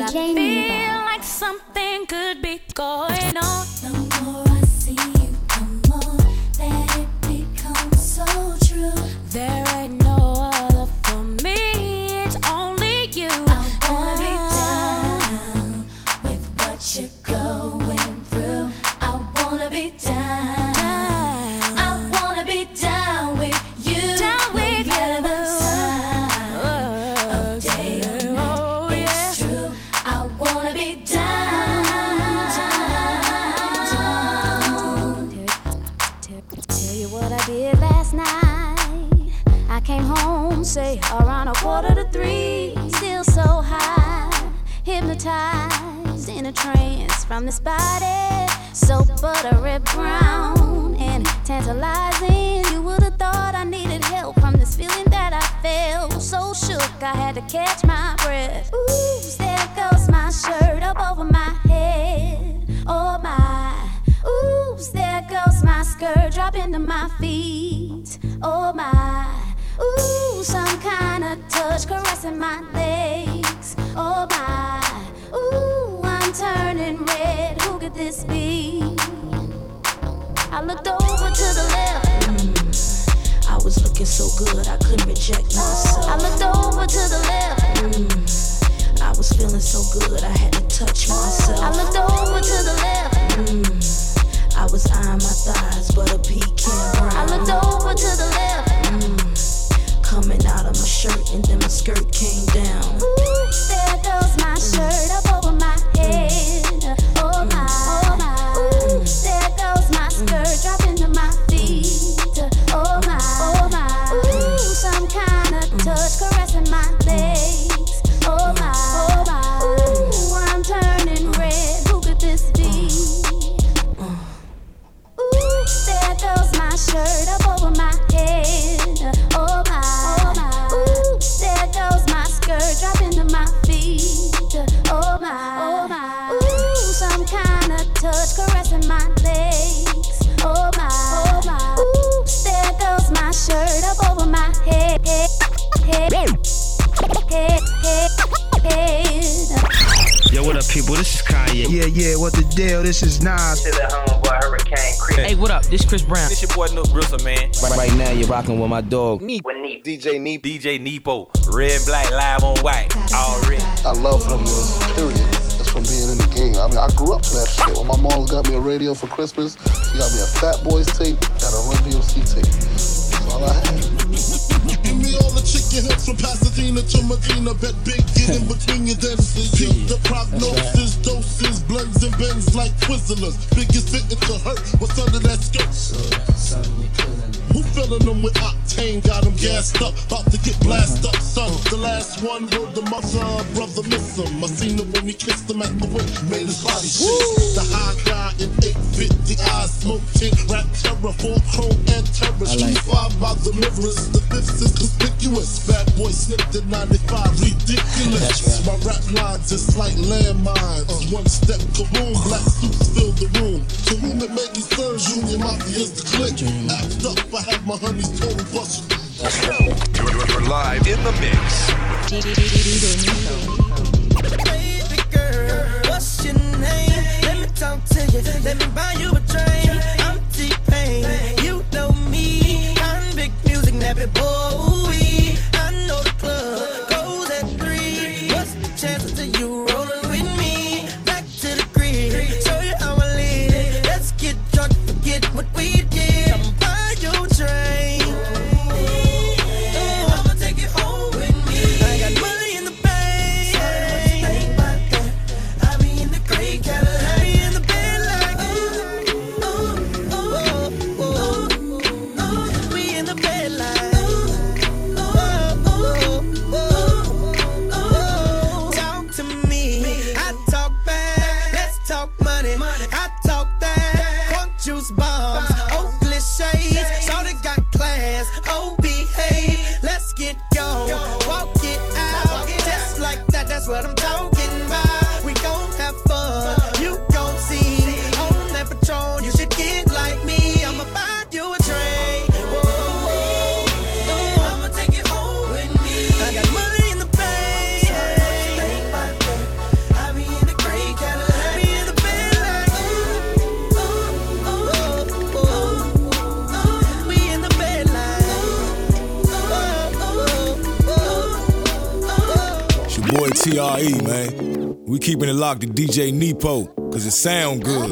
but I feel like something could be going on. From this body. So buttery brown and tantalizing. You would have thought I needed help from this feeling that I felt. So shook, I had to catch my breath. Ooh, there goes my shirt up over my head. Oh my. Ooh, there goes my skirt dropping to my feet. Oh my. Ooh, some kind of touch caressing my legs. Oh my. Ooh, turning red. Who could this be? I looked over to the left. Mm. I was looking so good, I couldn't reject myself. I looked over to the left. Mm. I was feeling so good, I had to touch myself. I looked over to the left. Mm. I was eyeing my thighs, but a pecan brown. I looked over to the left. Coming out of my shirt, and then my skirt came down. Ooh, there goes my shirt rocking with my dog. With Neep. DJ Neep. DJ Knepo. Red, black, live on white. All red. I love him, man. Period. That's from being in the game. I mean, I grew up to that shit. When my mom got me a radio for Christmas, she got me a Fat Boys tape and a Run DMC tape. That's all I had. Give me all the chicken heads from Pasadena to Medina. Bet big, get in between your dentures. Peep the prognosis, doses, blends and bends like Twizzlers. Biggest fitting to hurt. What's under that skirt? Who filling them with octane? Got them gassed up, about to get blasted up, son. The last one rode the mother, brother miss him. I seen him when he kissed him at the whip, made his body shake. The high guy in 850 eyes, smoke tint, rap terror, full chrome and terror. Street five by the mirrors, the fifth is conspicuous. Bad boy snipped at 95, ridiculous. My rap lines just like landmines. One step, kaboom, black suits fill the room. To whom it may concern, Junior Mafia is the click. Act up, I have my honeys total busted. You're, you're- you're live in the mix. let them TRE, man. We keeping it locked to DJ Knepo, cause it sound good.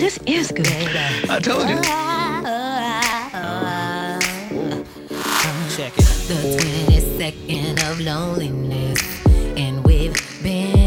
This is good. I told you. Check it. The 22nd of loneliness. And we've been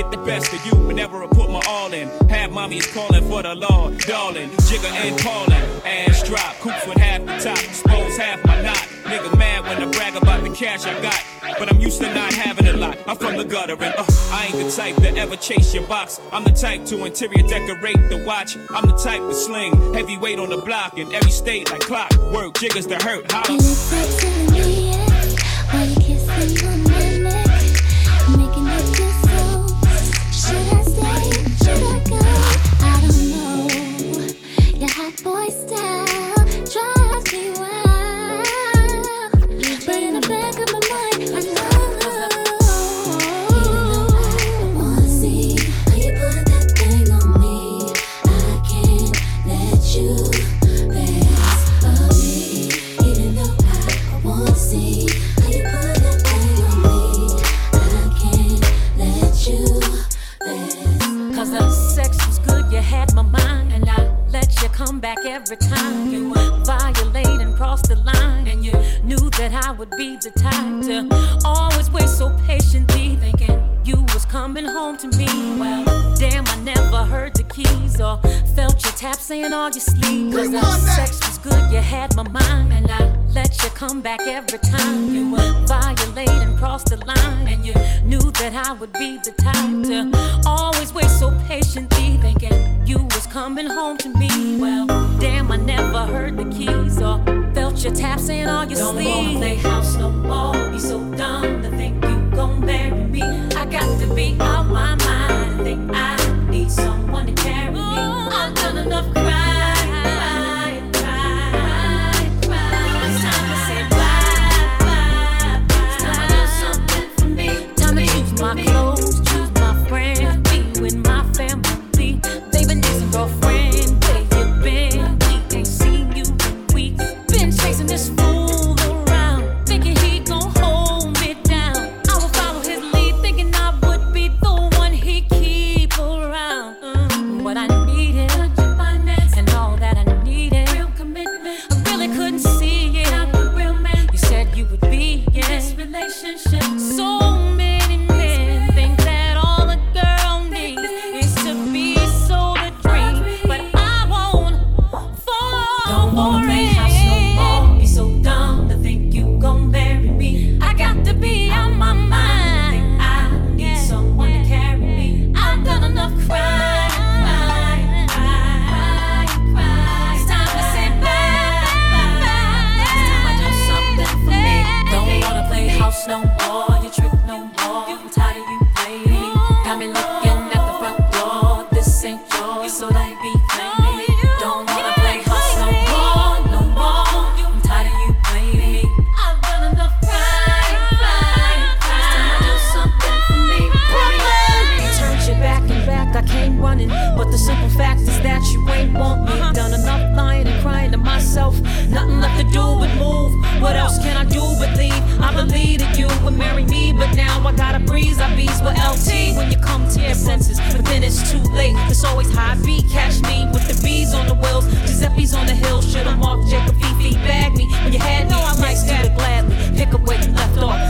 Get the best of you whenever I put my all in. Have mommies callin' for the law, darling. Jigger and callin', ass drop, coops with half the top, expose half my knot. Nigga mad when I brag about the cash I got. But I'm used to not having a lot. I'm from the gutter and uh, I ain't the type to ever chase your box. I'm the type to interior decorate the watch. I'm the type to sling heavyweight on the block in every state like clock. Work jiggers to hurt. Holla. Back every time you violate and cross the line. And you knew that I would be the type to always wait so patiently, thinking you was coming home to me. Well, keys or felt your tap saying all your sleep. Cause the sex was good, you had my mind, and I let you come back every time mm-hmm. you violate and cross the line. And you knew that I would be the type to always wait so patiently, thinking you was coming home to me. Well, damn, I never heard the keys or felt your tap saying all your Don't sleep. wanna play house no more. Be so dumb to think you gon' marry me. I got to be out my mind. Think I someone to carry me. I've done enough With LT when you come to your senses. But then it's too late. It's always high beat. Catch me with the bees on the wheels. Giuseppe's on the hill. Should've marked Jacob Fifi. Bag me when you had me. I might do it gladly. Pick up where you left off.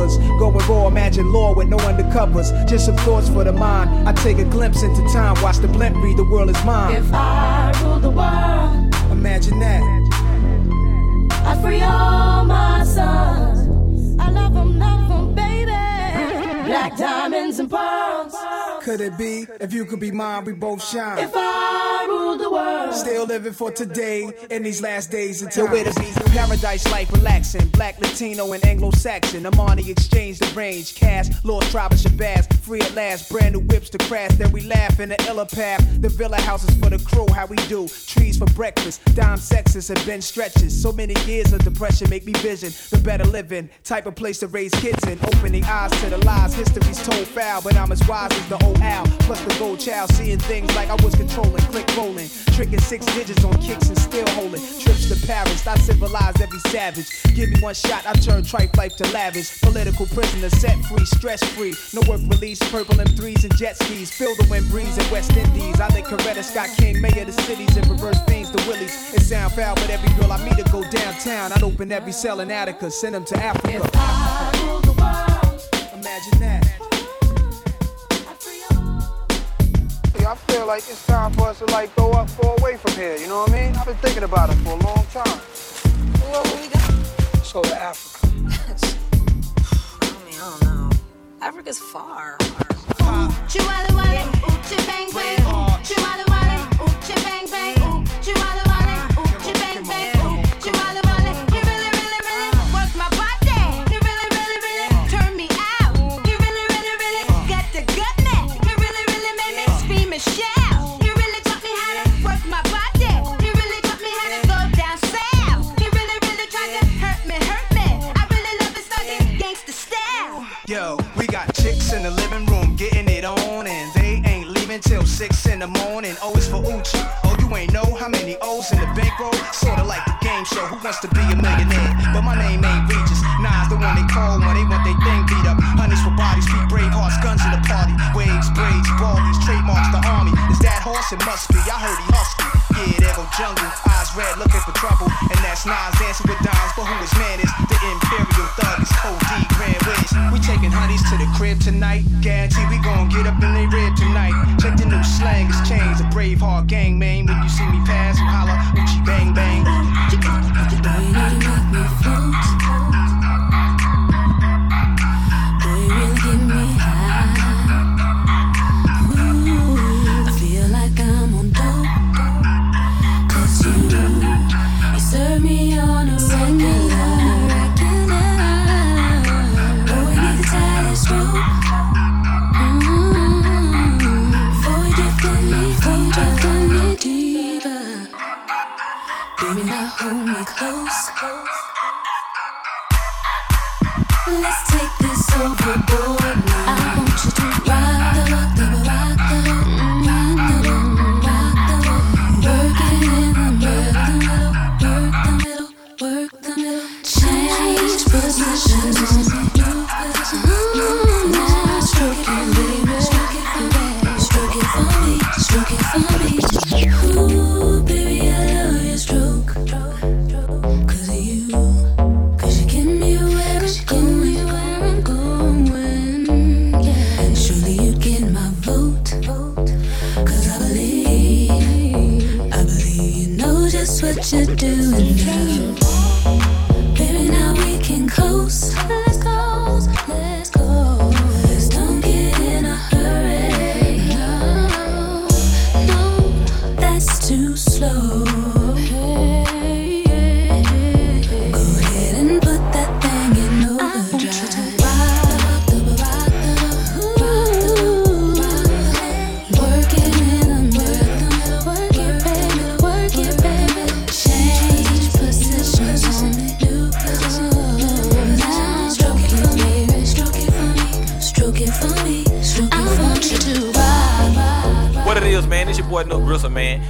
rubbers. Going raw, imagine law with no undercovers. Just some thoughts for the mind. I take a glimpse into time, watch the blimp read, the world is mine. If I rule the world, Imagine that. I'd free all my sons. I love them, love them, baby. Black diamonds and pearls. Could it be? If you could be mine, we both shine. If I rule the world, Still living for today in these last days until where to be. Paradise life relaxing. Black, Latino, and Anglo Saxon. Armani exchange the range. Cash, Lord Tribe of Shabazz. Free at last. Brand new whips to crash. Then we laugh in the illa path. The villa houses for the crew. How we do. Trees for breakfast. Dime sexes have been stretches. So many years of depression make me vision the better living. Type of place to raise kids in. Opening eyes to the lies. History's told foul. But I'm as wise as the old owl. Plus the gold child. Seeing things like I was controlling. Click rolling. Tricking six digits on kicks and still holding. Trips to Paris. I civilize every savage. Give me one shot. I turn tripe life to lavish. Political prisoner set free. Stress free. No work release. Purple M3s and jet skis. Feel the wind breeze in West Indies. I think Coretta Scott King. Mayor of the cities and reverse fiends to Willies. It sound foul, but every girl I meet to go downtown. I'd open every cell in Attica. Send them to Africa. If I rule the world, Imagine that. I feel like it's time for us to like go up, go away from here. You know what I mean? I've been thinking about it for a long time. What we got? Let's go to Africa. I mean, I don't know. Africa's far. Chihuahua wale, ooh, chi bang bang, ooh, chihuahua six in the morning. Oh, Always for Uchi. Oh, you ain't know how many O's in the bankroll? Sorta like the game show. Who wants to be a millionaire? But my name ain't Regis. Nas the one they call when they want their thing beat up. Honeys for bodies, feet brave hearts, guns in the party. Waves, braids, baldies, trademarks the army. Is that horse? It must be. I heard he husky. Yeah, there go jungle. Red, looking for trouble. And that's Nas dancing with dimes. But who is man is the imperial thug? Is Code D, Grand Wiz. We taking honeys to the crib tonight. Guarantee we gon' get up in they rib tonight. Check the new slang, it's changed. A brave heart gang, man. When you see me pass, holla, Uchi bang bang. I hold me close. Let's take this overboard now. I want you to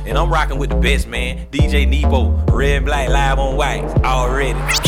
And I'm rocking with the best man, DJ Knepo, red and black live on wax already.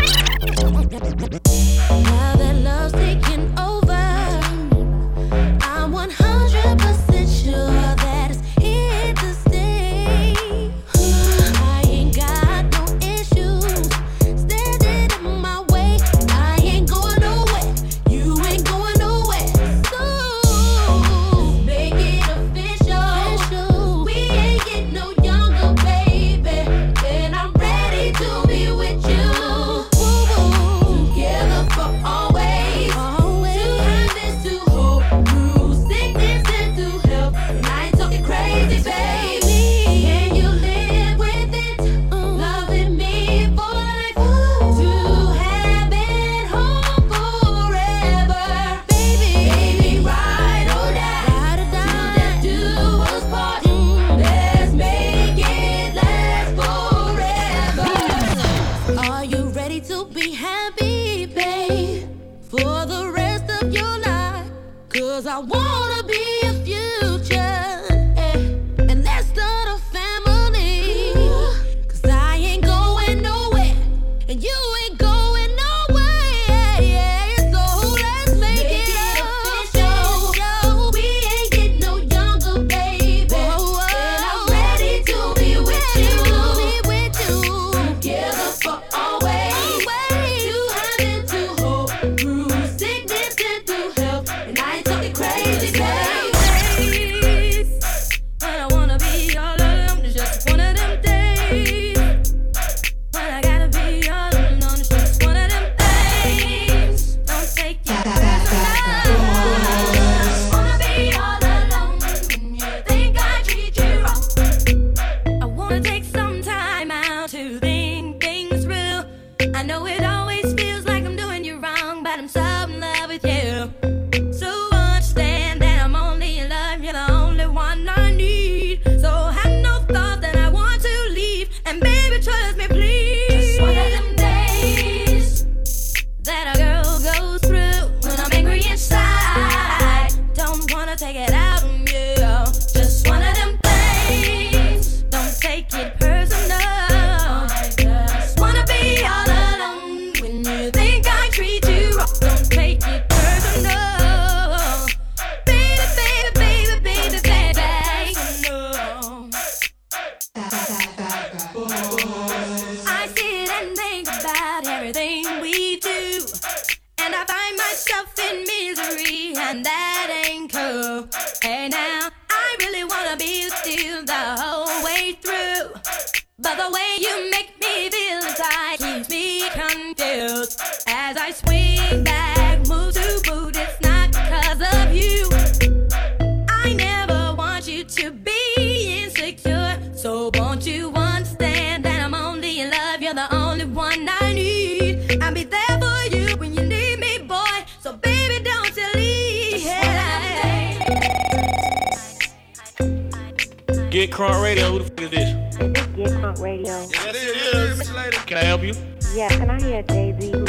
Crunk Radio. Who the fuck is this? This is Get Crunk Radio. Yeah, it is. Can I help you? Yeah, can I hear Jay Z?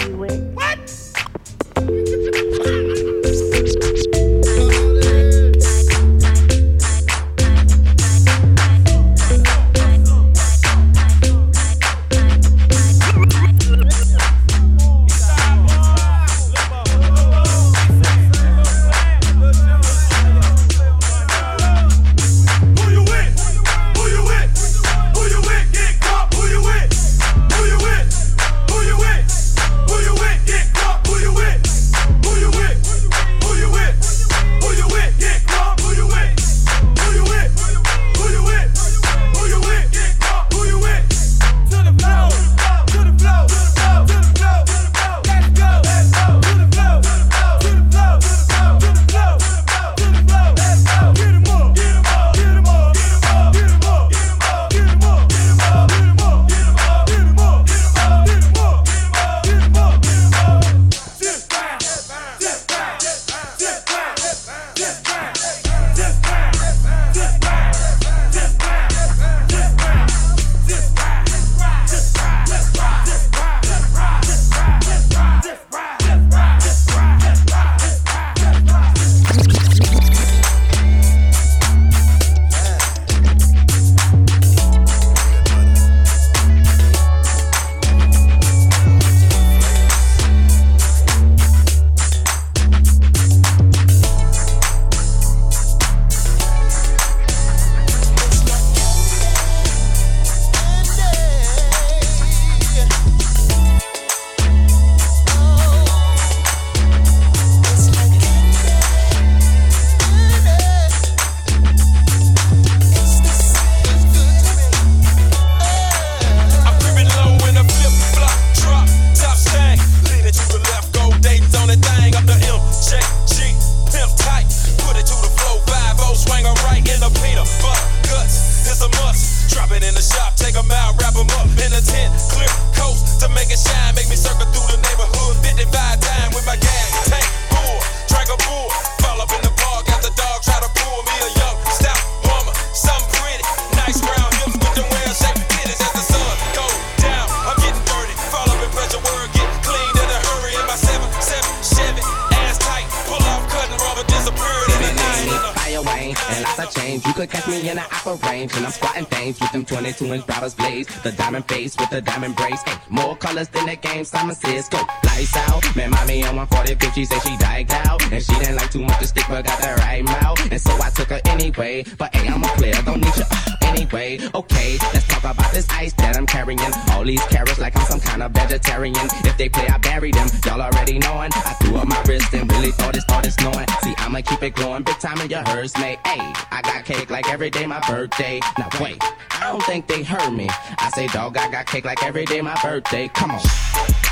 Change. You could catch me in the upper range, and I'm squatting things with them 22 inch drivers blaze. The diamond face with the diamond brace. Hey, more colors than the game, Simon says go. Lights out, man, mommy on 140 cause she said she died out. And she didn't like too much to stick, but got the right mouth. And so I took her anyway. But hey, I'm a player, don't need you anyway. Okay, let's talk about this ice that I'm carrying. All these carrots like I'm some kind of vegetarian. If they play, I bury them. Y'all already knowing. I threw up my wrist and really thought it started snowing. See, I'ma keep it glowing big time in your herds, mate. Hey, I got cake like every day my birthday. Now wait, I don't think they heard me. I say, dog, I got cake like every day my birthday. Come on.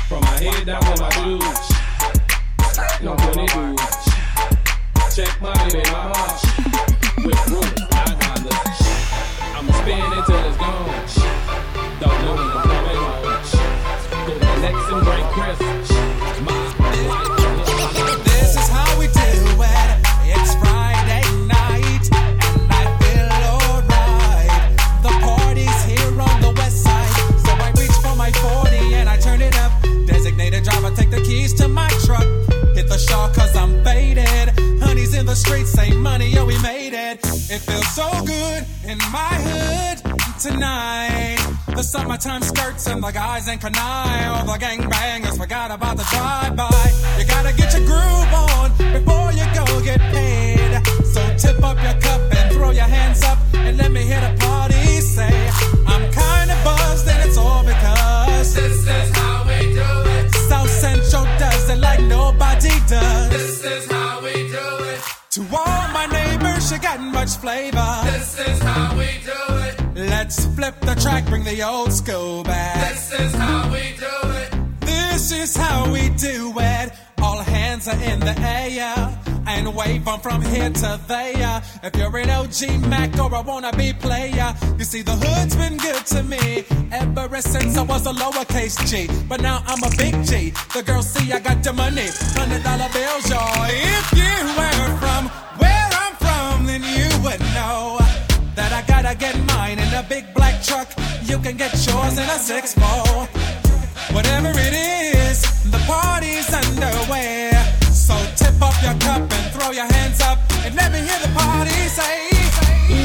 From my head down to my shoes. No money dudes. Check money in my. With room. It till it's gone. Don't know when I'm coming home. Go to Lex and break Chris. Summertime skirts and the guys in canine. All the gangbangers forgot about the drive-by. You gotta get your groove on before you go get paid. So tip up your cup and throw your hands up and let me hear the party say, I'm kinda buzzed and it's all because this is how we do it. South Central does it like nobody does. This is how we do it. To all my neighbors, you got much flavor. Flip the track, bring the old school back. This is how we do it. This is how we do it. All hands are in the air and wave on from here to there. If you're an OG Mac or a wannabe player, you see the hood's been good to me ever since I was a lowercase G. But now I'm a big G. The girls see I got the money, hundred dollar bills, y'all. If you were from where I'm from, then you would know that I gotta get mine in a big truck. You can get yours in a six four. Whatever it is, the party's underway. So tip up your cup and throw your hands up and let me hear the party say.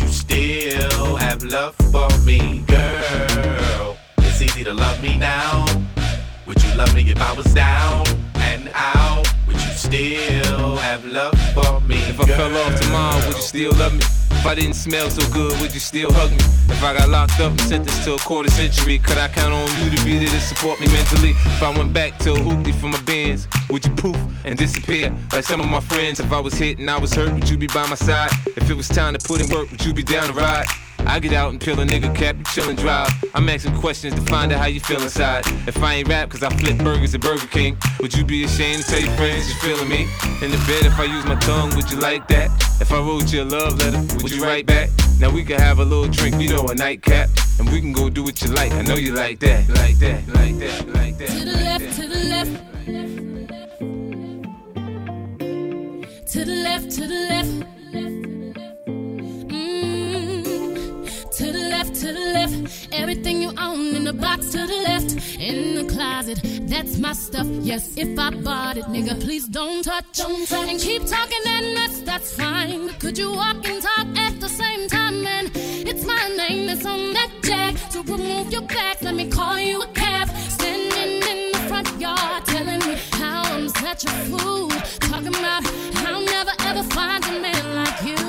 You still have love for me, girl? It's easy to love me now. Would you love me if I was down and out? Would you still have love for me? If I fell off tomorrow, would you still love me? If I didn't smell so good, would you still hug me? If I got locked up and sentenced to a quarter century, could I count on you to be there to support me mentally? If I went back to a hoopty for my bands, would you poof and disappear? Like some of my friends, if I was hit and I was hurt, would you be by my side? If it was time to put in work, would you be down to ride? I get out and peel a nigga cap, you chill and drive. I'm asking questions to find out how you feel inside. If I ain't rap, cause I flip burgers at Burger King, would you be ashamed to tell your friends you're feeling me? In the bed, if I use my tongue, would you like that? If I wrote you a love letter, would you write back? Now we can have a little drink, you know, a nightcap. And we can go do what you like. I know you like that, like that, like that, like that. To the left, to the left. To the left, to the left. To the left. Everything you own in the box to the left. In the closet, that's my stuff. Yes, if I bought it, nigga, please don't touch. Don't touch. And keep talking and that's, that's fine. Could you walk and talk at the same time? And it's my name that's on that jack. So remove your back, let me call you a cab. Standing in the front yard, telling me how I'm such a fool. Talking about how I'll never ever find a man like you.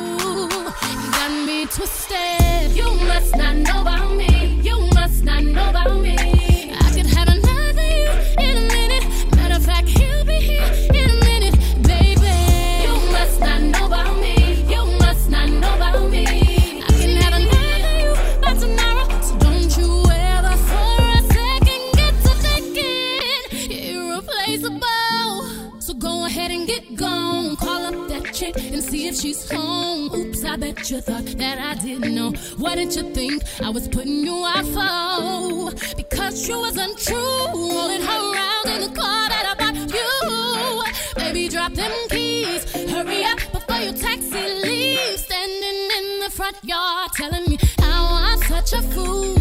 Got me twisted. You must not know about me. You must not know about me. bet you thought that I didn't know. Why didn't you think I was putting you out for? Because you was untrue. Rolling her around in the car that I bought you. Baby, drop them keys. Hurry up before your taxi leaves. Standing in the front yard telling me how I'm such a fool.